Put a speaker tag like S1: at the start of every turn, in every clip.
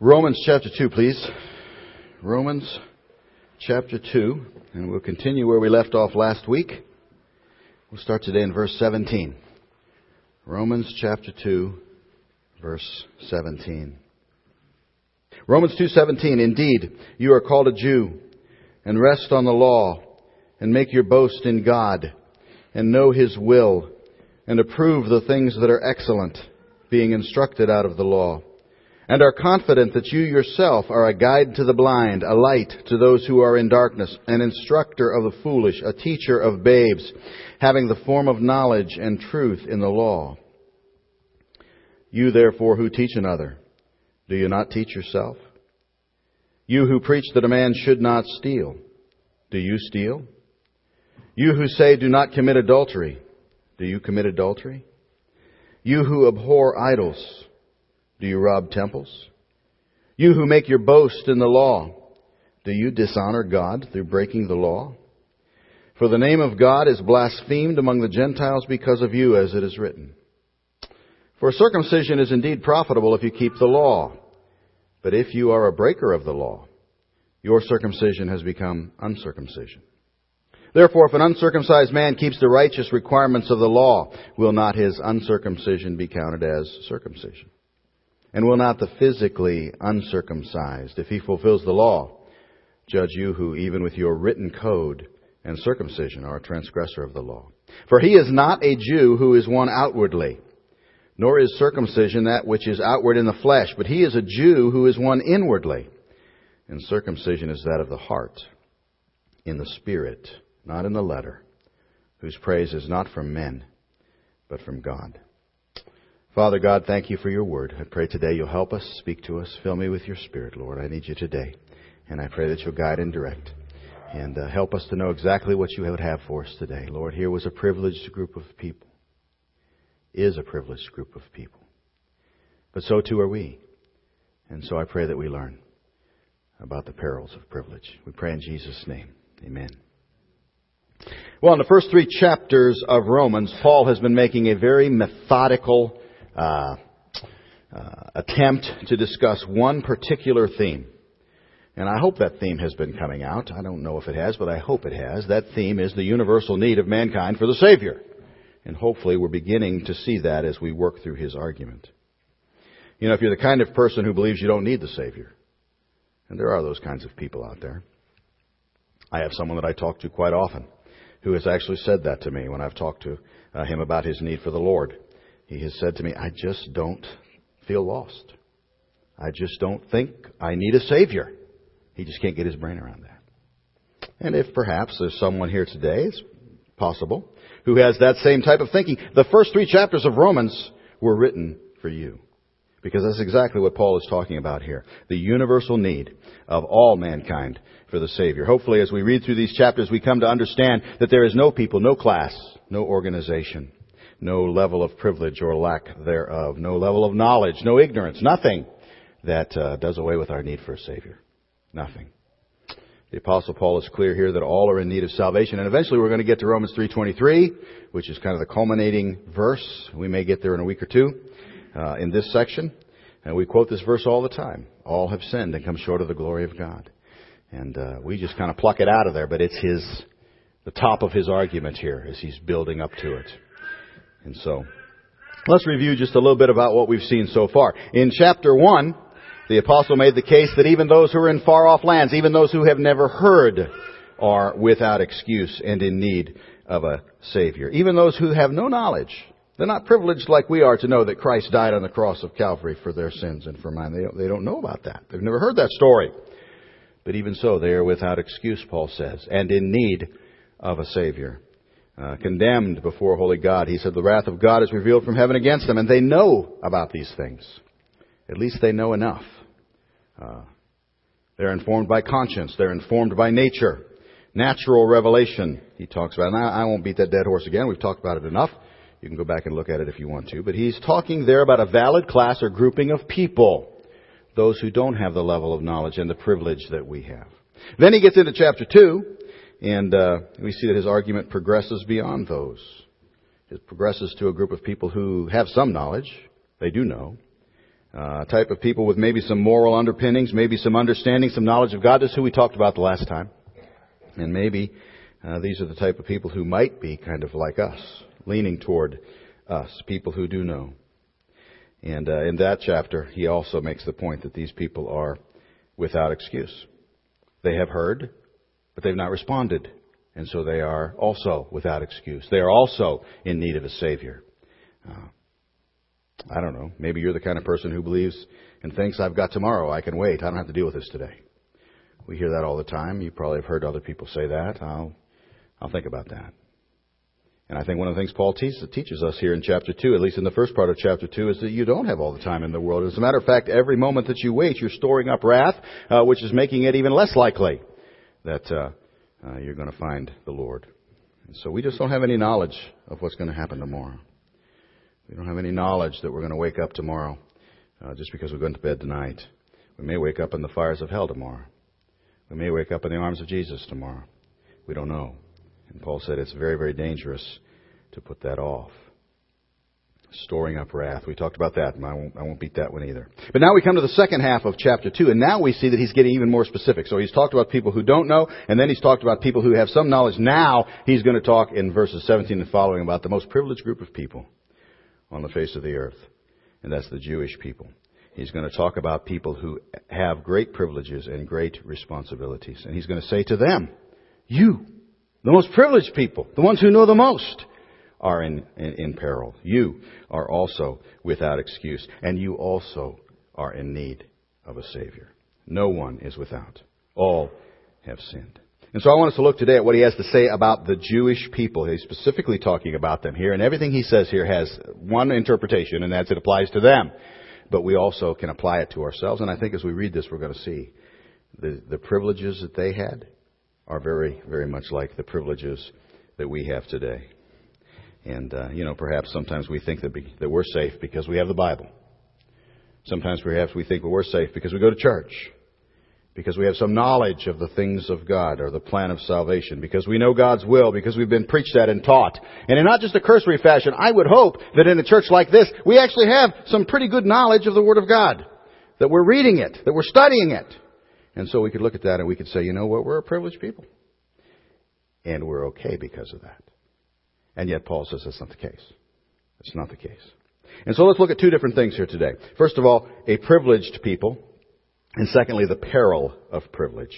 S1: Romans chapter 2, please. Romans chapter 2, and we'll continue where we left off last week. We'll start today in verse 17. Romans chapter 2, verse 17. Romans 2:17 Indeed you are called a Jew and rest on the law and make your boast in God and know his will and approve the things that are excellent being instructed out of the law and are confident that you yourself are a guide to the blind, a light to those who are in darkness, an instructor of the foolish, a teacher of babes, having the form of knowledge and truth in the law. You therefore who teach another, do you not teach yourself? You who preach that a man should not steal, do you steal? You who say do not commit adultery, do you commit adultery? You who abhor idols, do you rob temples? You who make your boast in the law, do you dishonor God through breaking the law? For the name of God is blasphemed among the Gentiles because of you, as it is written. For circumcision is indeed profitable if you keep the law. But if you are a breaker of the law, your circumcision has become uncircumcision. Therefore, if an uncircumcised man keeps the righteous requirements of the law, will not his uncircumcision be counted as circumcision? And will not the physically uncircumcised, if he fulfills the law, judge you who, even with your written code and circumcision, are a transgressor of the law? For he is not a Jew who is one outwardly, nor is circumcision that which is outward in the flesh, but he is a Jew who is one inwardly. And circumcision is that of the heart, in the spirit, not in the letter, whose praise is not from men, but from God. Father God, thank you for your word. I pray today you'll help us, speak to us, fill me with your spirit, Lord. I need you today. And I pray that you'll guide and direct and uh, help us to know exactly what you would have for us today. Lord, here was a privileged group of people, is a privileged group of people. But so too are we. And so I pray that we learn about the perils of privilege. We pray in Jesus' name. Amen. Well, in the first three chapters of Romans, Paul has been making a very methodical uh, uh, attempt to discuss one particular theme. And I hope that theme has been coming out. I don't know if it has, but I hope it has. That theme is the universal need of mankind for the Savior. And hopefully we're beginning to see that as we work through his argument. You know, if you're the kind of person who believes you don't need the Savior, and there are those kinds of people out there. I have someone that I talk to quite often who has actually said that to me when I've talked to uh, him about his need for the Lord. He has said to me, I just don't feel lost. I just don't think I need a Savior. He just can't get his brain around that. And if perhaps there's someone here today, it's possible, who has that same type of thinking, the first three chapters of Romans were written for you. Because that's exactly what Paul is talking about here. The universal need of all mankind for the Savior. Hopefully as we read through these chapters, we come to understand that there is no people, no class, no organization no level of privilege or lack thereof, no level of knowledge, no ignorance, nothing that uh, does away with our need for a Savior. Nothing. The Apostle Paul is clear here that all are in need of salvation, and eventually we're going to get to Romans 3.23, which is kind of the culminating verse. We may get there in a week or two uh, in this section. And we quote this verse all the time. All have sinned and come short of the glory of God. And uh, we just kind of pluck it out of there, but it's his, the top of his argument here as he's building up to it. And so, let's review just a little bit about what we've seen so far. In chapter 1, the apostle made the case that even those who are in far off lands, even those who have never heard, are without excuse and in need of a Savior. Even those who have no knowledge. They're not privileged like we are to know that Christ died on the cross of Calvary for their sins and for mine. They don't, they don't know about that. They've never heard that story. But even so, they are without excuse, Paul says, and in need of a Savior uh, condemned before holy God. He said, The wrath of God is revealed from heaven against them, and they know about these things. At least they know enough. Uh, they're informed by conscience. They're informed by nature. Natural revelation, he talks about. And I, I won't beat that dead horse again. We've talked about it enough. You can go back and look at it if you want to. But he's talking there about a valid class or grouping of people. Those who don't have the level of knowledge and the privilege that we have. Then he gets into chapter 2, and uh, we see that his argument progresses beyond those. It progresses to a group of people who have some knowledge. They do know. uh, type of people with maybe some moral underpinnings, maybe some understanding, some knowledge of God. This is who we talked about the last time. And maybe uh, these are the type of people who might be kind of like us, leaning toward us, people who do know. And uh, in that chapter, he also makes the point that these people are without excuse. They have heard, but they've not responded. And so they are also without excuse. They are also in need of a Savior. Uh, I don't know. Maybe you're the kind of person who believes and thinks, I've got tomorrow. I can wait. I don't have to deal with this today. We hear that all the time. You probably have heard other people say that. I'll, I'll think about that. And I think one of the things Paul teaches, us here in chapter 2, at least in the first part of chapter 2, is that you don't have all the time in the world. As a matter of fact, every moment that you wait, you're storing up wrath, uh, which is making it even less likely that uh, uh, you're going to find the Lord. And so we just don't have any knowledge of what's going to happen tomorrow. We don't have any knowledge that we're going to wake up tomorrow uh, just because we're going to bed tonight. We may wake up in the fires of hell tomorrow. We may wake up in the arms of Jesus tomorrow. We don't know. And Paul said it's very, very dangerous to put that off. Storing up wrath. We talked about that, and I won't, I won't beat that one either. But now we come to the second half of chapter 2, and now we see that he's getting even more specific. So he's talked about people who don't know, and then he's talked about people who have some knowledge. Now he's going to talk in verses 17 and following about the most privileged group of people on the face of the earth, and that's the Jewish people. He's going to talk about people who have great privileges and great responsibilities. And he's going to say to them, you, the most privileged people, the ones who know the most, are in, in, in, peril. You are also without excuse, and you also are in need of a Savior. No one is without. All have sinned. And so I want us to look today at what he has to say about the Jewish people. He's specifically talking about them here, and everything he says here has one interpretation, and that's it applies to them. But we also can apply it to ourselves, and I think as we read this, we're going to see the, the privileges that they had are very, very much like the privileges that we have today. And, uh, you know, perhaps sometimes we think that, be, that we're safe because we have the Bible. Sometimes perhaps we think that we're safe because we go to church. Because we have some knowledge of the things of God or the plan of salvation. Because we know God's will. Because we've been preached at and taught. And in not just a cursory fashion, I would hope that in a church like this, we actually have some pretty good knowledge of the Word of God. That we're reading it. That we're studying it. And so we could look at that and we could say, you know what, we're a privileged people. And we're okay because of that. And yet Paul says that's not the case. That's not the case. And so let's look at two different things here today. First of all, a privileged people. And secondly, the peril of privilege.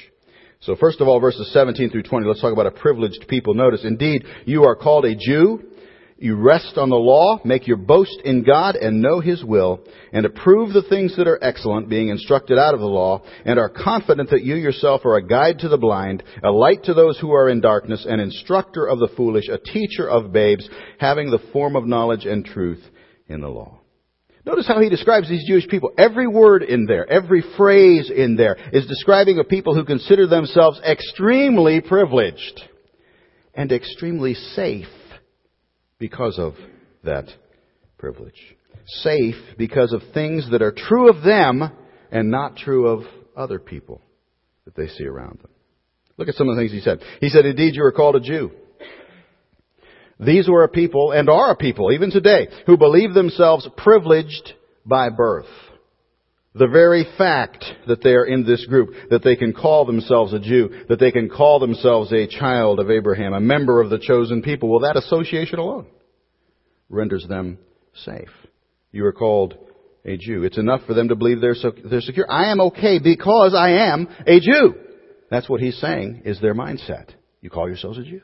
S1: So first of all, verses 17 through 20, let's talk about a privileged people. Notice, indeed, you are called a Jew you rest on the law, make your boast in God, and know His will, and approve the things that are excellent, being instructed out of the law, and are confident that you yourself are a guide to the blind, a light to those who are in darkness, an instructor of the foolish, a teacher of babes, having the form of knowledge and truth in the law. Notice how he describes these Jewish people. Every word in there, every phrase in there is describing a people who consider themselves extremely privileged and extremely safe because of that privilege. Safe because of things that are true of them and not true of other people that they see around them. Look at some of the things he said. He said, Indeed, you are called a Jew. These were a people, and are a people, even today, who believe themselves privileged by birth. The very fact that they are in this group, that they can call themselves a Jew, that they can call themselves a child of Abraham, a member of the chosen people, well, that association alone renders them safe. You are called a Jew. It's enough for them to believe they're, so, they're secure. I am okay because I am a Jew. That's what he's saying is their mindset. You call yourselves a Jew.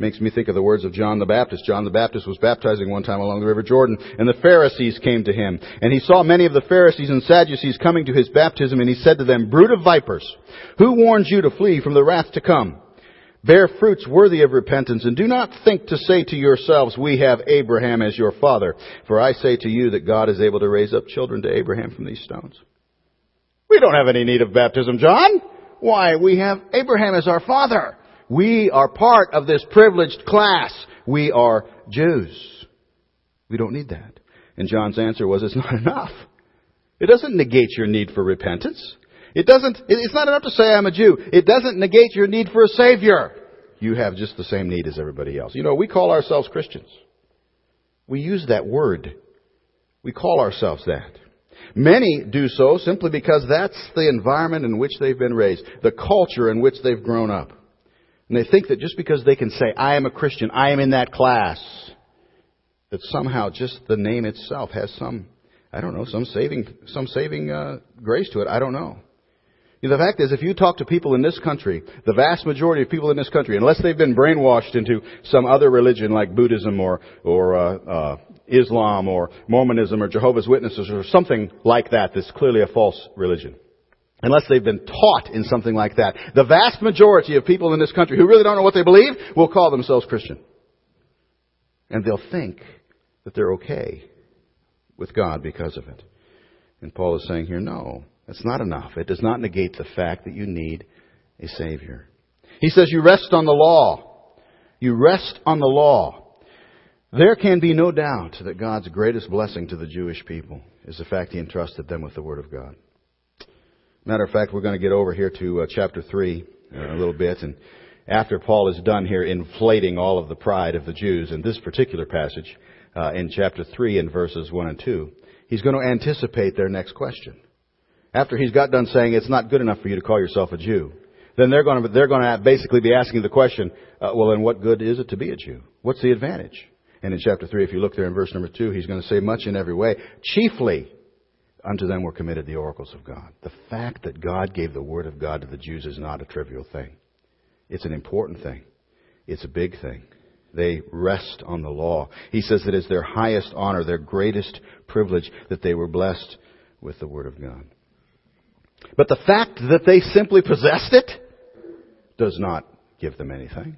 S1: Makes me think of the words of John the Baptist. John the Baptist was baptizing one time along the River Jordan, and the Pharisees came to him. And he saw many of the Pharisees and Sadducees coming to his baptism, and he said to them, Brood of vipers, who warned you to flee from the wrath to come? Bear fruits worthy of repentance, and do not think to say to yourselves, We have Abraham as your father. For I say to you that God is able to raise up children to Abraham from these stones. We don't have any need of baptism, John. Why? We have Abraham as our father. We are part of this privileged class. We are Jews. We don't need that. And John's answer was, it's not enough. It doesn't negate your need for repentance. It doesn't, it's not enough to say I'm a Jew. It doesn't negate your need for a Savior. You have just the same need as everybody else. You know, we call ourselves Christians. We use that word. We call ourselves that. Many do so simply because that's the environment in which they've been raised, the culture in which they've grown up. And they think that just because they can say, I am a Christian, I am in that class, that somehow just the name itself has some, I don't know, some saving, some saving uh, grace to it. I don't know. You know, the fact is, if you talk to people in this country, the vast majority of people in this country, unless they've been brainwashed into some other religion like Buddhism or or uh, uh, Islam or Mormonism or Jehovah's Witnesses or something like that, that's clearly a false religion. Unless they've been taught in something like that, the vast majority of people in this country who really don't know what they believe will call themselves Christian, and they'll think that they're okay with God because of it. And Paul is saying here, no, that's not enough. It does not negate the fact that you need a Savior. He says you rest on the law. You rest on the law. There can be no doubt that God's greatest blessing to the Jewish people is the fact He entrusted them with the Word of God. Matter of fact, we're going to get over here to uh, chapter 3 uh, a little bit, and after Paul is done here inflating all of the pride of the Jews in this particular passage, uh, in chapter 3 and verses 1 and 2, he's going to anticipate their next question after he's got done saying it's not good enough for you to call yourself a Jew, then they're going to, they're going to basically be asking the question, uh, well, then what good is it to be a Jew? What's the advantage? And in chapter 3, if you look there in verse number 2, he's going to say, much in every way, chiefly unto them were committed the oracles of God. The fact that God gave the word of God to the Jews is not a trivial thing. It's an important thing. It's a big thing. They rest on the law. He says that it's their highest honor, their greatest privilege that they were blessed with the word of God. But the fact that they simply possessed it does not give them anything.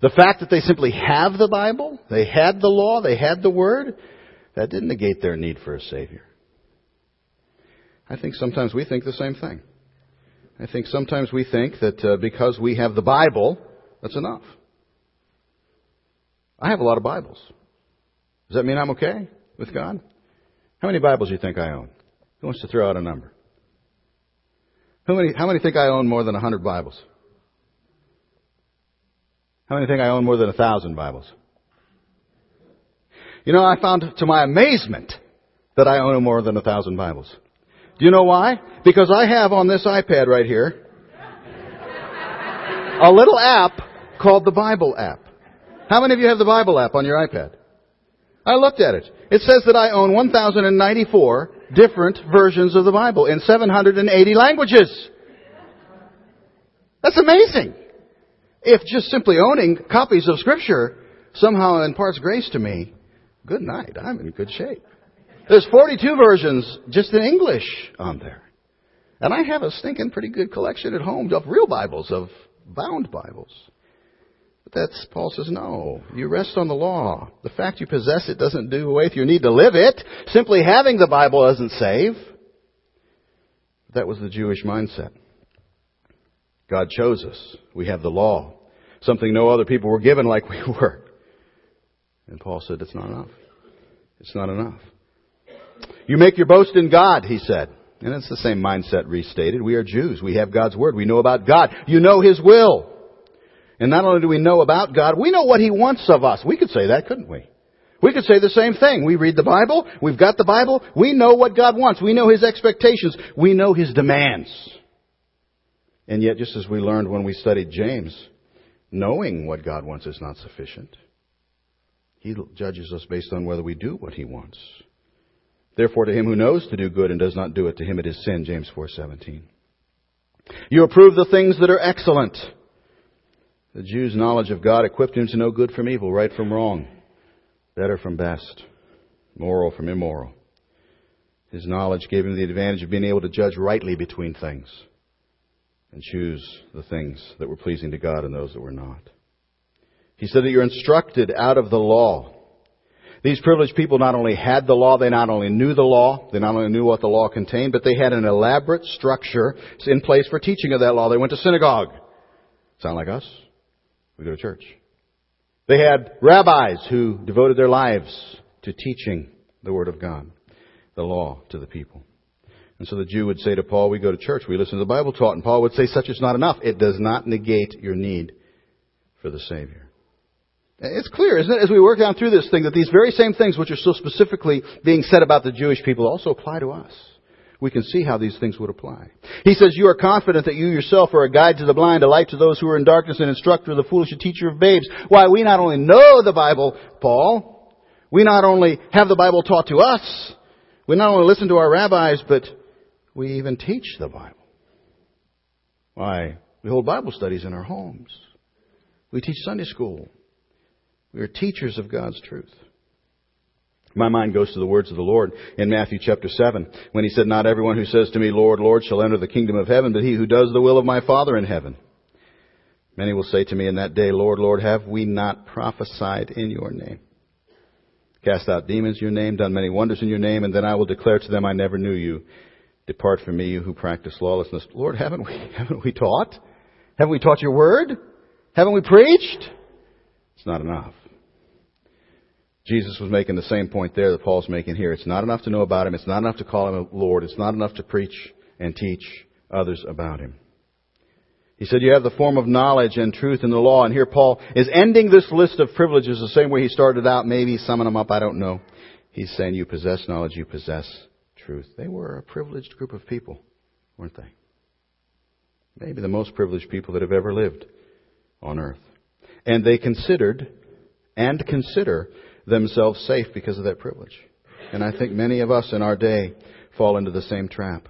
S1: The fact that they simply have the Bible, they had the law, they had the Word, that didn't negate their need for a Savior. I think sometimes we think the same thing. I think sometimes we think that uh, because we have the Bible, that's enough. I have a lot of Bibles. Does that mean I'm okay with God? How many Bibles do you think I own? Who wants to throw out a number? How many, how many think I own more than a hundred Bibles? How many think I own more than a thousand Bibles? You know, I found to my amazement that I own more than a thousand Bibles. Do you know why? Because I have on this iPad right here a little app called the Bible app. How many of you have the Bible app on your iPad? I looked at it. It says that I own 1,094 different versions of the Bible in 780 languages. That's amazing. If just simply owning copies of Scripture somehow imparts grace to me, good night. I'm in good shape. There's 42 versions just in English on there. And I have a stinking pretty good collection at home of real Bibles, of bound Bibles. But that's, Paul says, no. You rest on the law. The fact you possess it doesn't do away with your need to live it. Simply having the Bible doesn't save. That was the Jewish mindset. God chose us. We have the law. Something no other people were given like we were. And Paul said, it's not enough. It's not enough. You make your boast in God, he said. And it's the same mindset restated. We are Jews. We have God's Word. We know about God. You know His will. And not only do we know about God, we know what He wants of us. We could say that, couldn't we? We could say the same thing. We read the Bible. We've got the Bible. We know what God wants. We know His expectations. We know His demands. And yet, just as we learned when we studied James, knowing what God wants is not sufficient. He judges us based on whether we do what He wants. Therefore, to him who knows to do good and does not do it, to him it is sin. James 4:17. You approve the things that are excellent. The Jew's knowledge of God equipped him to know good from evil, right from wrong, better from best, moral from immoral. His knowledge gave him the advantage of being able to judge rightly between things and choose the things that were pleasing to God and those that were not. He said that you're instructed out of the law. These privileged people not only had the law, they not only knew the law, they not only knew what the law contained, but they had an elaborate structure in place for teaching of that law. They went to synagogue. Sound like us? We go to church. They had rabbis who devoted their lives to teaching the Word of God, the law to the people. And so the Jew would say to Paul, we go to church, we listen to the Bible taught, and Paul would say, such is not enough. It does not negate your need for the Savior. It's clear, isn't it, as we work down through this thing, that these very same things which are so specifically being said about the Jewish people also apply to us. We can see how these things would apply. He says, You are confident that you yourself are a guide to the blind, a light to those who are in darkness, an instructor of the foolish, a teacher of babes. Why, we not only know the Bible, Paul, we not only have the Bible taught to us, we not only listen to our rabbis, but we even teach the Bible. Why, we hold Bible studies in our homes. We teach Sunday school. We are teachers of God's truth. My mind goes to the words of the Lord in Matthew chapter 7 when he said, Not everyone who says to me, Lord, Lord, shall enter the kingdom of heaven, but he who does the will of my Father in heaven. Many will say to me in that day, Lord, Lord, have we not prophesied in your name? Cast out demons in your name, done many wonders in your name, and then I will declare to them, I never knew you. Depart from me, you who practice lawlessness. Lord, haven't we, haven't we taught? Haven't we taught your word? Haven't we preached? It's not enough. Jesus was making the same point there that Paul's making here. It's not enough to know about him. It's not enough to call him Lord. It's not enough to preach and teach others about him. He said you have the form of knowledge and truth in the law. And here Paul is ending this list of privileges the same way he started out, maybe summing them up, I don't know. He's saying you possess knowledge, you possess truth. They were a privileged group of people, weren't they? Maybe the most privileged people that have ever lived on earth. And they considered and consider themselves safe because of that privilege. And I think many of us in our day fall into the same trap.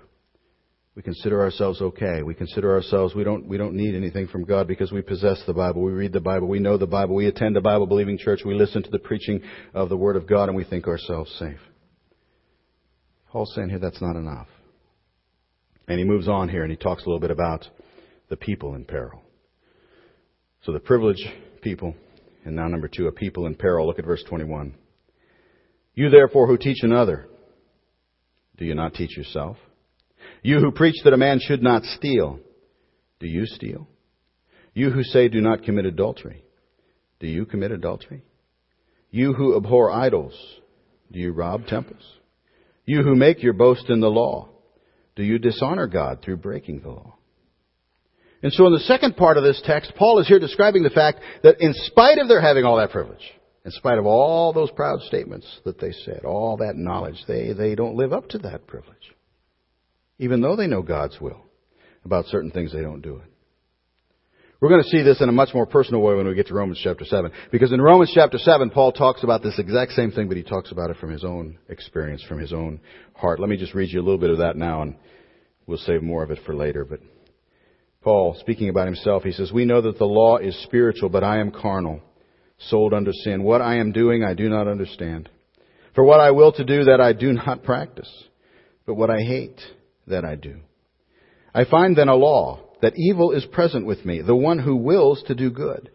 S1: We consider ourselves okay. We consider ourselves we don't we don't need anything from God because we possess the Bible. We read the Bible. We know the Bible. We attend a Bible believing church. We listen to the preaching of the Word of God and we think ourselves safe. Paul's saying here that's not enough. And he moves on here and he talks a little bit about the people in peril. So the privileged people, and now number two, a people in peril. Look at verse 21. You therefore who teach another, do you not teach yourself? You who preach that a man should not steal, do you steal? You who say do not commit adultery, do you commit adultery? You who abhor idols, do you rob temples? You who make your boast in the law, do you dishonor God through breaking the law? And so in the second part of this text, Paul is here describing the fact that in spite of their having all that privilege, in spite of all those proud statements that they said, all that knowledge, they, they don't live up to that privilege. Even though they know God's will about certain things, they don't do it. We're going to see this in a much more personal way when we get to Romans chapter 7. Because in Romans chapter 7, Paul talks about this exact same thing, but he talks about it from his own experience, from his own heart. Let me just read you a little bit of that now, and we'll save more of it for later. But Paul, speaking about himself, he says, We know that the law is spiritual, but I am carnal, sold under sin. What I am doing, I do not understand. For what I will to do, that I do not practice. But what I hate, that I do. I find then a law that evil is present with me, the one who wills to do good.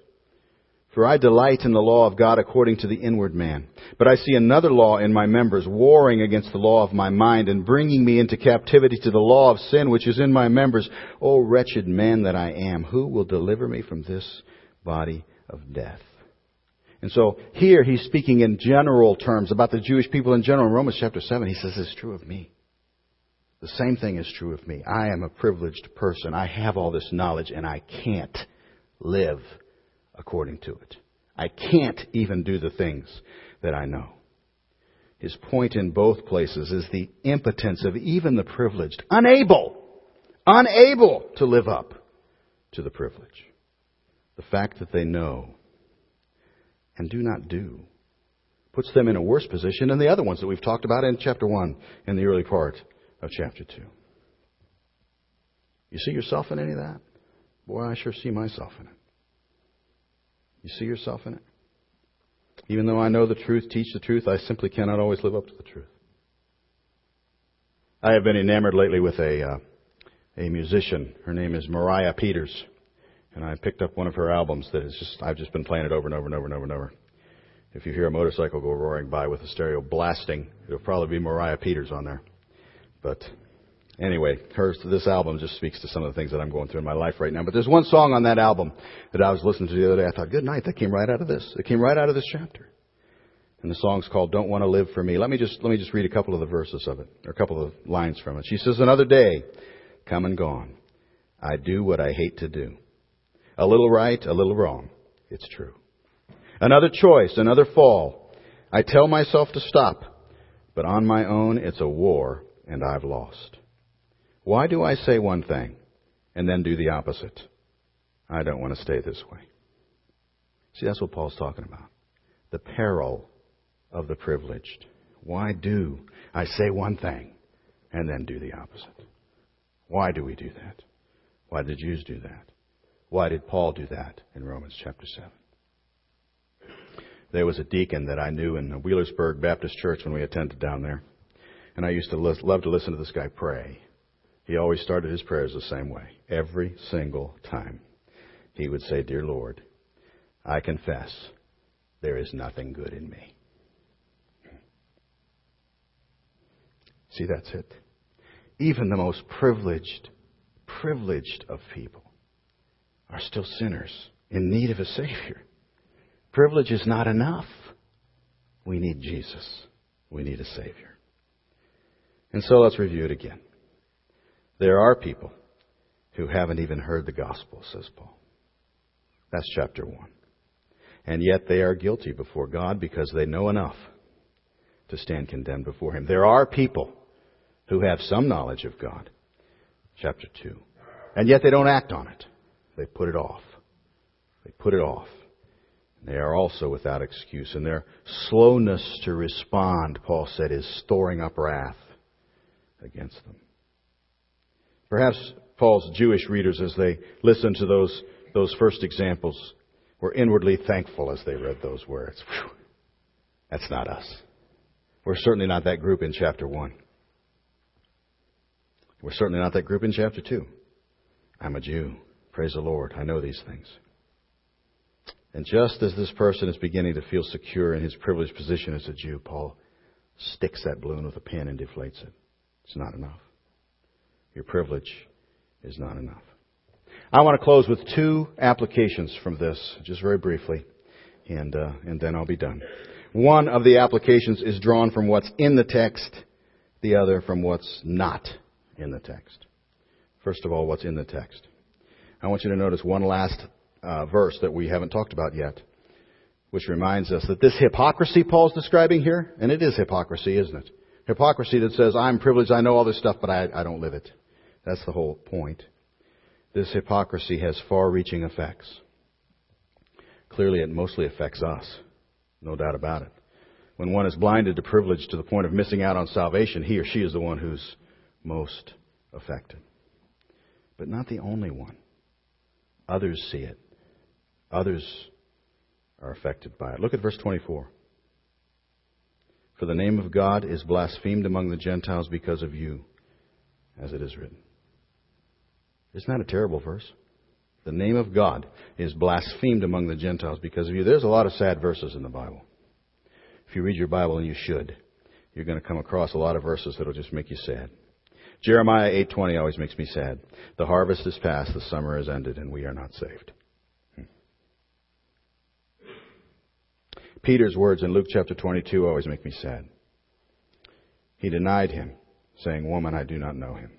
S1: For I delight in the law of God according to the inward man. But I see another law in my members, warring against the law of my mind, and bringing me into captivity to the law of sin which is in my members. O wretched man that I am, who will deliver me from this body of death? And so here he's speaking in general terms about the Jewish people in general. In Romans chapter 7, he says it's true of me. The same thing is true of me. I am a privileged person. I have all this knowledge and I can't live according to it. I can't even do the things that I know. His point in both places is the impotence of even the privileged, unable, unable to live up to the privilege. The fact that they know and do not do puts them in a worse position than the other ones that we've talked about in chapter 1 in the early part of chapter 2. You see yourself in any of that? Boy, I sure see myself in it. You see yourself in it? Even though I know the truth, teach the truth, I simply cannot always live up to the truth. I have been enamored lately with a uh, a musician. Her name is Moriah Peters, and I picked up one of her albums that is just I've just been playing it over and over and over and over and over. If you hear a motorcycle go roaring by with a stereo blasting, it'll probably be Moriah Peters on there. But anyway, her, this album just speaks to some of the things that I'm going through in my life right now. But there's one song on that album that I was listening to the other day. I thought, good night, that came right out of this. It came right out of this chapter. And the song's called Don't Want to Live for Me. Let me just, let me just read a couple of the verses of it, or a couple of lines from it. She says, another day, come and gone. I do what I hate to do. A little right, a little wrong. It's true. Another choice, another fall. I tell myself to stop, but on my own it's a war and I've lost. Why do I say one thing and then do the opposite? I don't want to stay this way. See, that's what Paul's talking about. The peril of the privileged. Why do I say one thing and then do the opposite? Why do we do that? Why did the Jews do that? Why did Paul do that in Romans chapter 7? There was a deacon that I knew in the Wheelersburg Baptist Church when we attended down there. And I used to love to listen to this guy pray. He always started his prayers the same way. Every single time. He would say, Dear Lord, I confess there is nothing good in me. See, that's it. Even the most privileged, privileged of people are still sinners in need of a Savior. Privilege is not enough. We need Jesus. We need a Savior. And so let's review it again. There are people who haven't even heard the gospel, says Paul. That's chapter 1. And yet they are guilty before God because they know enough to stand condemned before Him. There are people who have some knowledge of God. Chapter 2. And yet they don't act on it. They put it off. They put it off. They are also without excuse. And their slowness to respond, Paul said, is storing up wrath against them. Perhaps Paul's Jewish readers, as they listened to those, those first examples, were inwardly thankful as they read those words. Whew, that's not us. We're certainly not that group in chapter 1. We're certainly not that group in chapter 2. I'm a Jew. Praise the Lord. I know these things. And just as this person is beginning to feel secure in his privileged position as a Jew, Paul sticks that balloon with a pin and deflates it. It's not enough. Your privilege is not enough. I want to close with two applications from this, just very briefly, and, uh, and then I'll be done. One of the applications is drawn from what's in the text, the other from what's not in the text. First of all, what's in the text. I want you to notice one last uh, verse that we haven't talked about yet, which reminds us that this hypocrisy Paul's describing here, and it is hypocrisy, isn't it? Hypocrisy that says, I'm privileged, I know all this stuff, but I, I don't live it. That's the whole point. This hypocrisy has far reaching effects. Clearly, it mostly affects us. No doubt about it. When one is blinded to privilege to the point of missing out on salvation, he or she is the one who's most affected. But not the only one. Others see it. Others are affected by it. Look at verse 24. For the name of God is blasphemed among the Gentiles because of you, as it is written. Isn't that a terrible verse? The name of God is blasphemed among the Gentiles because of you. There's a lot of sad verses in the Bible. If you read your Bible, and you should, you're going to come across a lot of verses that'll just make you sad. Jeremiah 8:20 always makes me sad. The harvest is past, the summer is ended, and we are not saved. Hmm. Peter's words in Luke chapter 22 always make me sad. He denied him, saying, "Woman, I do not know him."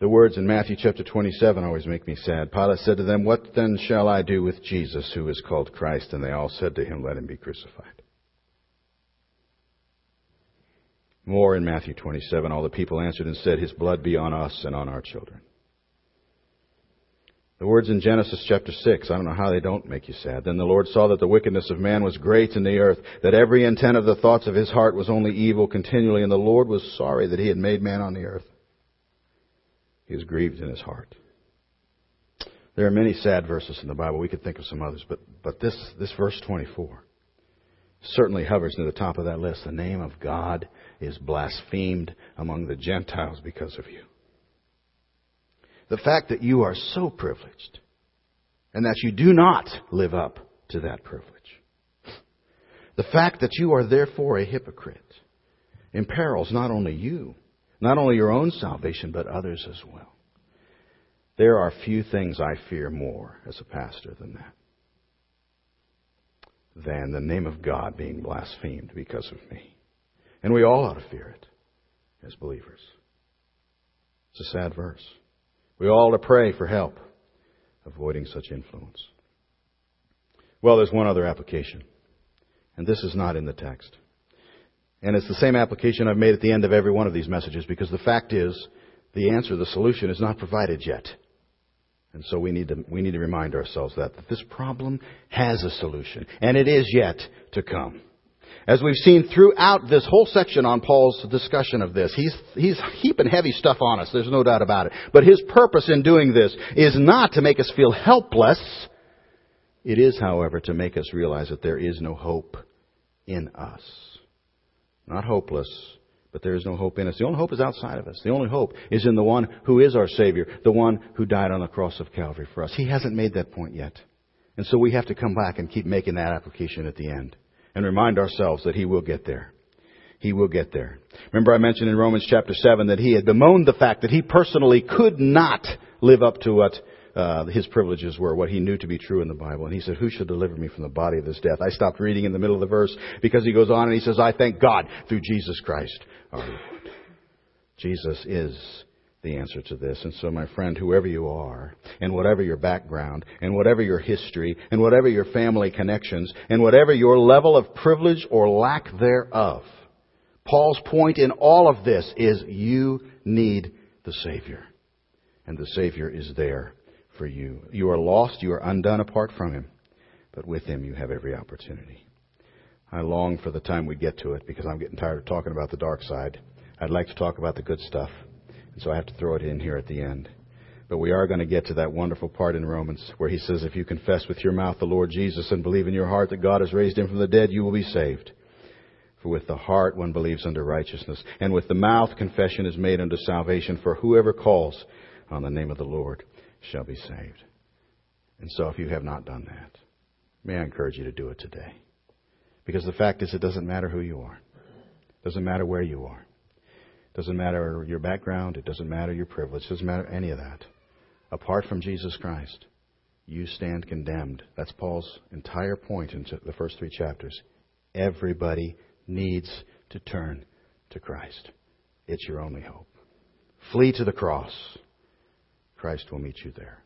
S1: The words in Matthew chapter 27 always make me sad. Pilate said to them, What then shall I do with Jesus who is called Christ? And they all said to him, Let him be crucified. More in Matthew 27. All the people answered and said, His blood be on us and on our children. The words in Genesis chapter 6, I don't know how they don't make you sad. Then the Lord saw that the wickedness of man was great in the earth, that every intent of the thoughts of his heart was only evil continually, and the Lord was sorry that he had made man on the earth. He was grieved in his heart. There are many sad verses in the Bible. We could think of some others, but, but this, this verse 24 certainly hovers near the top of that list. The name of God is blasphemed among the Gentiles because of you. The fact that you are so privileged and that you do not live up to that privilege. The fact that you are therefore a hypocrite imperils not only you, not only your own salvation, but others as well. There are few things I fear more as a pastor than that than the name of God being blasphemed because of me. And we all ought to fear it as believers. It's a sad verse. We all ought to pray for help. avoiding such influence. Well, there's one other application, and this is not in the text. And it's the same application I've made at the end of every one of these messages because the fact is, the answer, the solution is not provided yet. And so we need to, we need to remind ourselves that, that this problem has a solution, and it is yet to come. As we've seen throughout this whole section on Paul's discussion of this, he's, he's heaping heavy stuff on us, there's no doubt about it. But his purpose in doing this is not to make us feel helpless. It is, however, to make us realize that there is no hope in us. Not hopeless, but there is no hope in us. The only hope is outside of us. The only hope is in the one who is our Savior, the one who died on the cross of Calvary for us. He hasn't made that point yet. And so we have to come back and keep making that application at the end and remind ourselves that He will get there. He will get there. Remember I mentioned in Romans chapter 7 that he had bemoaned the fact that he personally could not live up to what uh, his privileges were, what he knew to be true in the Bible. And he said, Who shall deliver me from the body of this death? I stopped reading in the middle of the verse because he goes on and he says, I thank God through Jesus Christ our Lord. Jesus is the answer to this. And so, my friend, whoever you are, and whatever your background, and whatever your history, and whatever your family connections, and whatever your level of privilege or lack thereof, Paul's point in all of this is you need the Savior. And the Savior is there for you. You are lost, you are undone apart from Him. But with Him you have every opportunity. I long for the time we get to it because I'm getting tired of talking about the dark side. I'd like to talk about the good stuff. And so I have to throw it in here at the end. But we are going to get to that wonderful part in Romans where he says, if you confess with your mouth the Lord Jesus and believe in your heart that God has raised him from the dead, you will be saved. For with the heart one believes unto righteousness, and with the mouth confession is made unto salvation. For whoever calls on the name of the Lord shall be saved. And so if you have not done that, may I encourage you to do it today. Because the fact is, it doesn't matter who you are. It doesn't matter where you are. It doesn't matter your background. It doesn't matter your privilege. It doesn't matter any of that. Apart from Jesus Christ, you stand condemned. That's Paul's entire point in the first three chapters. Everybody needs to turn to Christ. It's your only hope. Flee to the cross. Christ will meet you there.